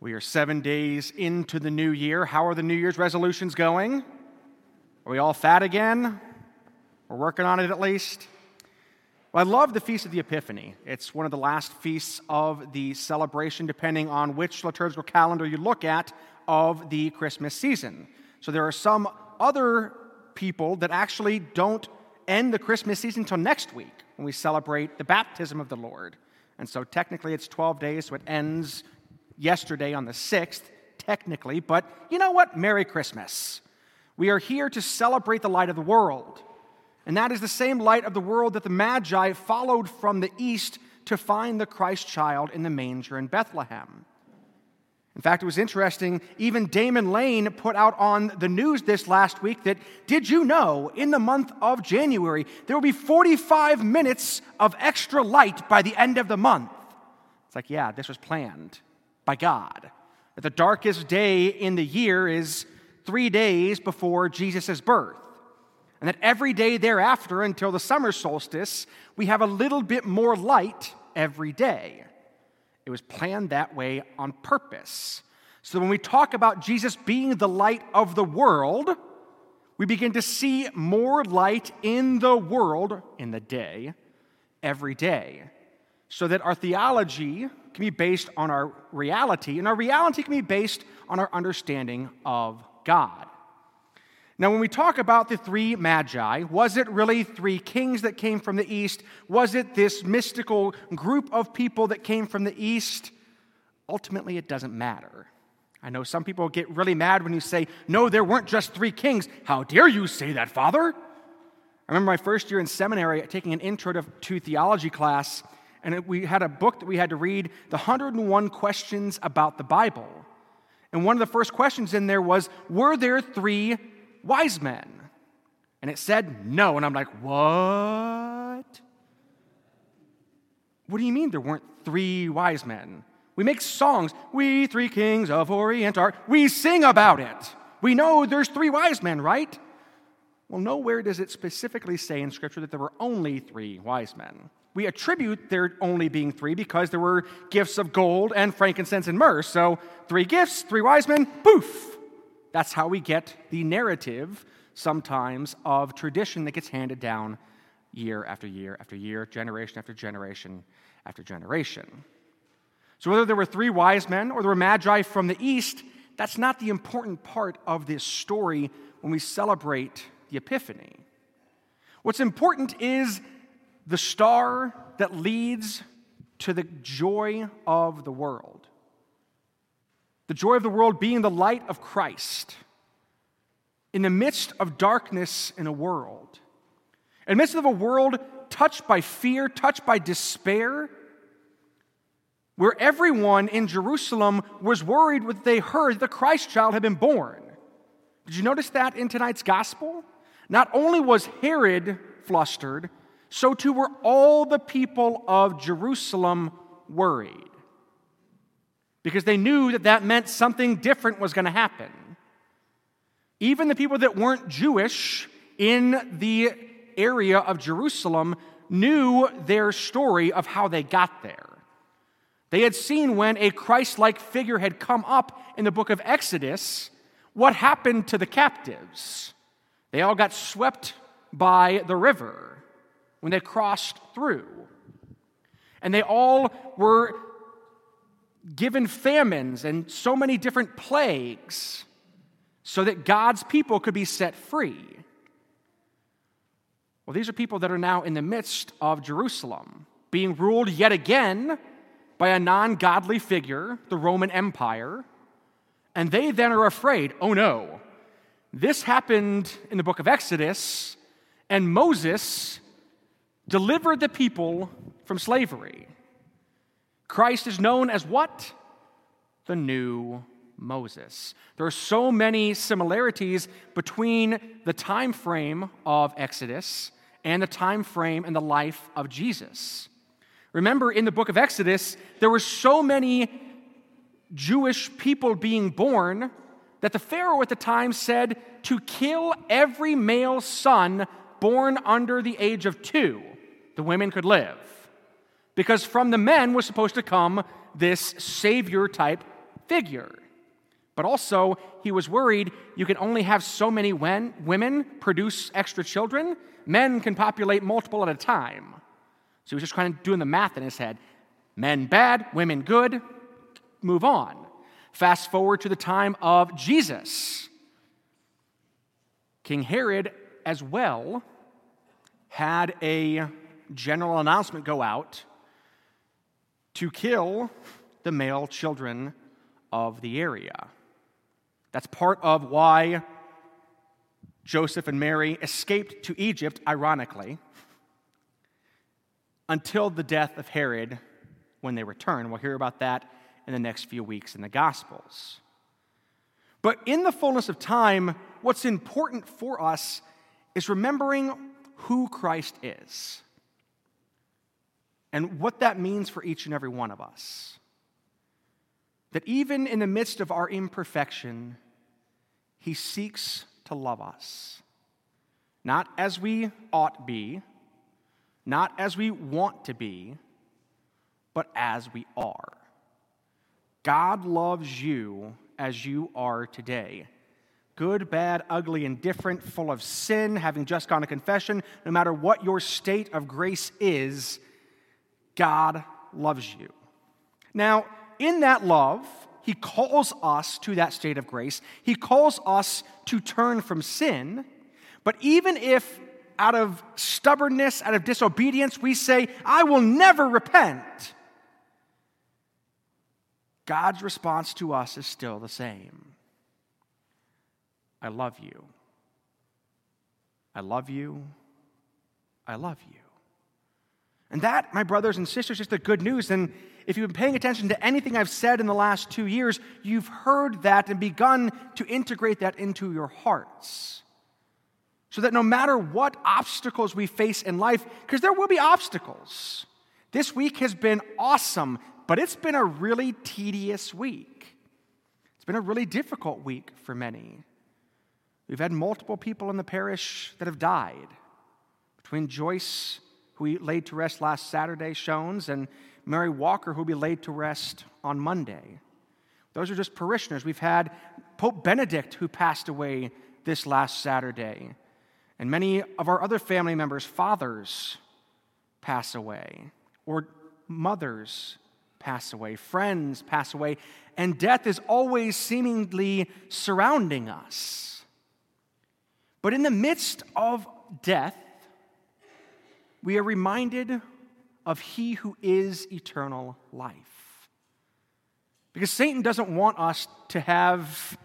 We are seven days into the new year. How are the New Year's resolutions going? Are we all fat again? We're working on it at least. Well, I love the Feast of the Epiphany. It's one of the last feasts of the celebration, depending on which liturgical calendar you look at, of the Christmas season. So there are some other people that actually don't end the Christmas season until next week when we celebrate the baptism of the Lord. And so technically it's 12 days, so it ends yesterday on the 6th, technically, but you know what? Merry Christmas. We are here to celebrate the light of the world. And that is the same light of the world that the Magi followed from the east to find the Christ child in the manger in Bethlehem. In fact, it was interesting, even Damon Lane put out on the news this last week that did you know in the month of January there will be 45 minutes of extra light by the end of the month? It's like, yeah, this was planned by God. That the darkest day in the year is three days before Jesus' birth. And that every day thereafter, until the summer solstice, we have a little bit more light every day. It was planned that way on purpose. So when we talk about Jesus being the light of the world, we begin to see more light in the world, in the day, every day. So that our theology can be based on our reality, and our reality can be based on our understanding of God. Now, when we talk about the three magi, was it really three kings that came from the east? Was it this mystical group of people that came from the east? Ultimately, it doesn't matter. I know some people get really mad when you say, no, there weren't just three kings. How dare you say that, Father? I remember my first year in seminary taking an intro to, theology class, and we had a book that we had to read, The 101 Questions About the Bible. And one of the first questions in there was, Were there three wise men? And it said no. And I'm like, What? What do you mean there weren't three wise men? We make songs. We three kings of Orient are. We sing about it. We know there's three wise men, right? Well, nowhere does it specifically say in Scripture that there were only three wise men we attribute there only being three because there were gifts of gold and frankincense and myrrh. So, three gifts, three wise men, poof. That's how we get the narrative sometimes of tradition that gets handed down year after year after year, generation after generation after generation. So, whether there were three wise men or there were magi from the east, that's not the important part of this story when we celebrate the Epiphany. What's important is the star that leads to the joy of the world. The joy of the world being the light of Christ in the midst of darkness in a world, in the midst of a world touched by fear, touched by despair, where everyone in Jerusalem was worried when they heard the Christ child had been born. Did you notice that in tonight's gospel? Not only was Herod flustered, so too were all the people of Jerusalem worried. Because they knew that that meant something different was going to happen. Even the people that weren't Jewish in the area of Jerusalem knew their story of how they got there. They had seen when a Christ like figure had come up in the book of Exodus, what happened to the captives. They all got swept by the river when they crossed through. And they all were given famines and so many different plagues so that God's people could be set free. Well, these are people that are now in the midst of Jerusalem, being ruled yet again by a non godly figure, the Roman Empire. And they then are afraid oh no, this happened in the book of Exodus, and Moses delivered the people from slavery. Christ is known as what? The new Moses. There are so many similarities between the time frame of Exodus and the time frame and the life of Jesus. Remember in the book of Exodus, there were so many Jewish people being born that the Pharaoh at the time said to kill every male son born under the age of two the women could live. Because from the men was supposed to come this savior type figure. But also, he was worried you can only have so many when, women produce extra children. Men can populate multiple at a time. So he was just kind of doing the math in his head. Men bad, women good, move on. Fast forward to the time of Jesus. King Herod, as well, had a general announcement go out to kill the male children of the area. That's part of why Joseph and Mary escaped to Egypt, ironically, until the death of Herod when they returned. We'll hear about that in the next few weeks in the Gospels. But in the fullness of time, what's important for us is remembering who Christ is and what that means for each and every one of us. That even in the midst of our imperfection, He seeks to love us. Not as we ought to be, not as we want to be, but as we are. God loves you as you are today. Good, bad, ugly, indifferent, full of sin, having just gone to confession, no matter what your state of grace is, God loves you. Now, in that love, He calls us to that state of grace. He calls us to turn from sin. But even if out of stubbornness, out of disobedience, we say, I will never repent, God's response to us is still the same I love you. I love you. I love you. And that, my brothers and sisters, is just the good news. And if you've been paying attention to anything I've said in the last two years, you've heard that and begun to integrate that into your hearts. So that no matter what obstacles we face in life, because there will be obstacles. This week has been awesome, but it's been a really tedious week. It's been a really difficult week for many. We've had multiple people in the parish that have died. Between Joyce who we laid to rest last Saturday, Shones, and Mary Walker, who will be laid to rest on Monday. Those are just parishioners. We've had Pope Benedict, who passed away this last Saturday, and many of our other family members, fathers, pass away, or mothers pass away, friends pass away, and death is always seemingly surrounding us. But in the midst of death, we are reminded of He who is eternal life. Because Satan doesn't want us to have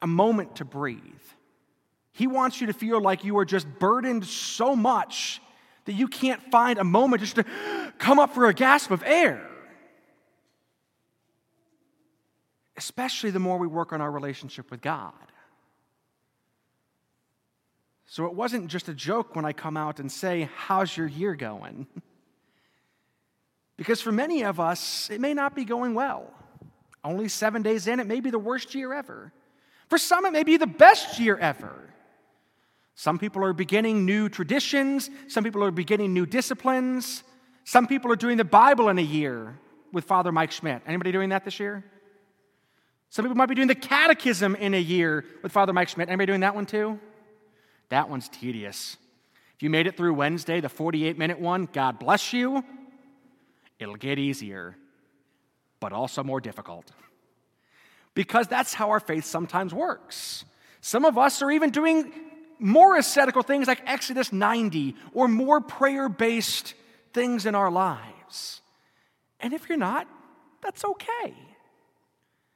a moment to breathe. He wants you to feel like you are just burdened so much that you can't find a moment just to come up for a gasp of air. Especially the more we work on our relationship with God. So it wasn't just a joke when I come out and say, How's your year going? because for many of us, it may not be going well. Only seven days in, it may be the worst year ever. For some, it may be the best year ever. Some people are beginning new traditions, some people are beginning new disciplines. Some people are doing the Bible in a year with Father Mike Schmitz. Anybody doing that this year? Some people might be doing the catechism in a year with Father Mike Schmitz. Anybody doing that one too? That one's tedious. If you made it through Wednesday, the 48 minute one, God bless you. It'll get easier, but also more difficult. Because that's how our faith sometimes works. Some of us are even doing more ascetical things like Exodus 90 or more prayer based things in our lives. And if you're not, that's okay.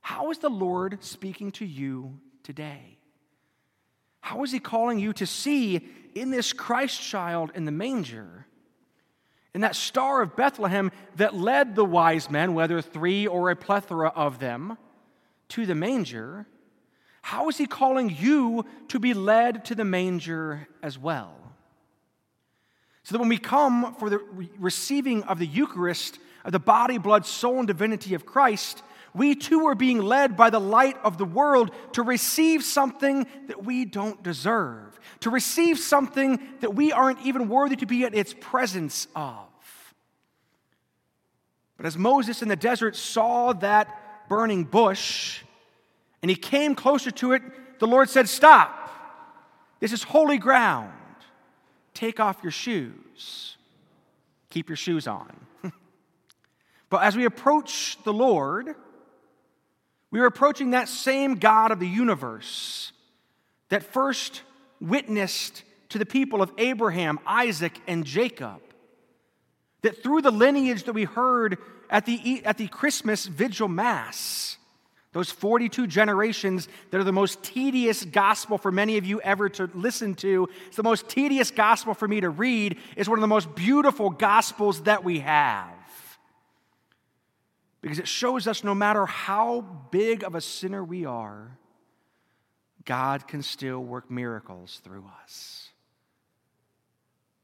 How is the Lord speaking to you today? How is he calling you to see in this Christ child in the manger, in that star of Bethlehem that led the wise men, whether three or a plethora of them, to the manger? How is he calling you to be led to the manger as well? So that when we come for the receiving of the Eucharist, of the body, blood, soul, and divinity of Christ, we too are being led by the light of the world to receive something that we don't deserve, to receive something that we aren't even worthy to be in its presence of. But as Moses in the desert saw that burning bush and he came closer to it, the Lord said, Stop. This is holy ground. Take off your shoes. Keep your shoes on. but as we approach the Lord, we are approaching that same God of the universe that first witnessed to the people of Abraham, Isaac, and Jacob. That through the lineage that we heard at the, at the Christmas Vigil Mass, those 42 generations that are the most tedious gospel for many of you ever to listen to, it's the most tedious gospel for me to read, is one of the most beautiful gospels that we have. Because it shows us no matter how big of a sinner we are, God can still work miracles through us.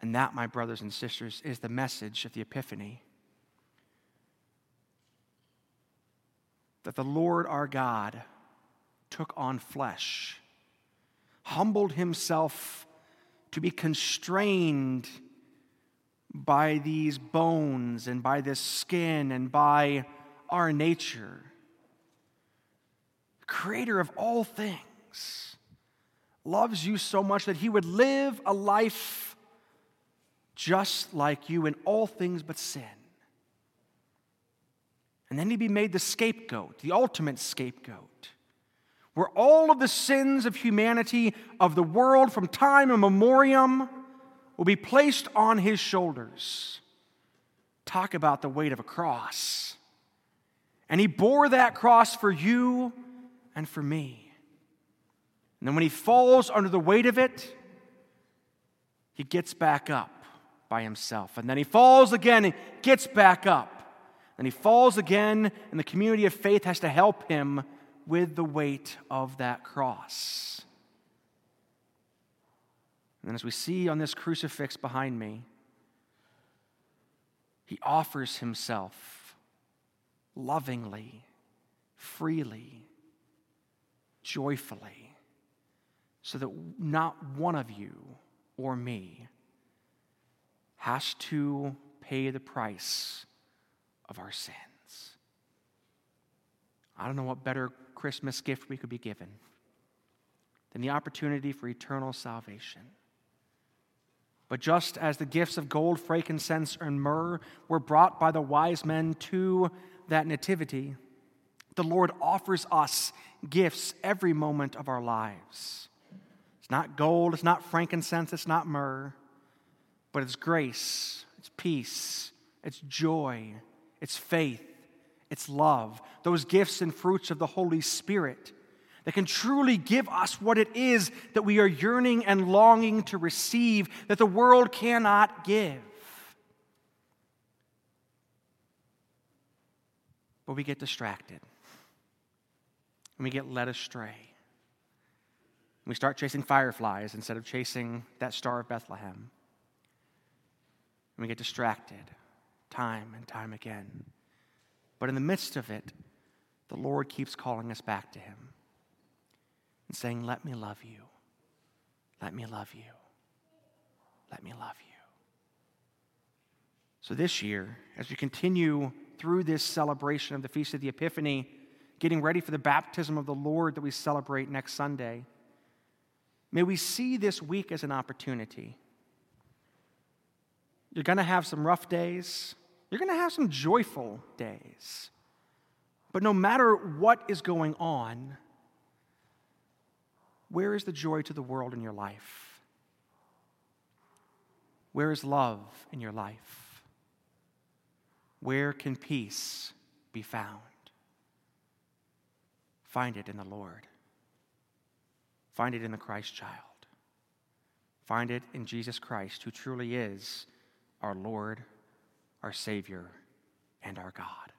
And that, my brothers and sisters, is the message of the Epiphany. That the Lord our God took on flesh, humbled himself to be constrained by these bones and by this skin and by our nature. Creator of all things loves you so much that he would live a life just like you in all things but sin. And then he'd be made the scapegoat, the ultimate scapegoat, where all of the sins of humanity, of the world from time immemorial, will be placed on his shoulders. Talk about the weight of a cross. And he bore that cross for you and for me. And then when he falls under the weight of it, he gets back up by himself. And then he falls again and gets back up. And he falls again, and the community of faith has to help him with the weight of that cross. And as we see on this crucifix behind me, he offers himself lovingly, freely, joyfully, so that not one of you or me has to pay the price of our sins. I don't know what better Christmas gift we could be given than the opportunity for eternal salvation. But just as the gifts of gold, frankincense, and myrrh were brought by the wise men to that nativity, the Lord offers us gifts every moment of our lives. It's not gold, it's not frankincense, it's not myrrh, but it's grace, it's peace, it's joy, it's faith, it's love, those gifts and fruits of the Holy Spirit that can truly give us what it is that we are yearning and longing to receive that the world cannot give. But we get distracted and we get led astray. We start chasing fireflies instead of chasing that star of Bethlehem. And we get distracted time and time again. But in the midst of it, the Lord keeps calling us back to Him and saying, Let me love you. Let me love you. Let me love you. So, this year, as we continue through this celebration of the Feast of the Epiphany, getting ready for the baptism of the Lord that we celebrate next Sunday, may we see this week as an opportunity. You're going to have some rough days. You're going to have some joyful days. But no matter what is going on, where is the joy to the world in your life? Where is love in your life? Where can peace be found? Find it in the Lord. Find it in the Christ child. Find it in Jesus Christ, who truly is our Lord our Savior, and our God.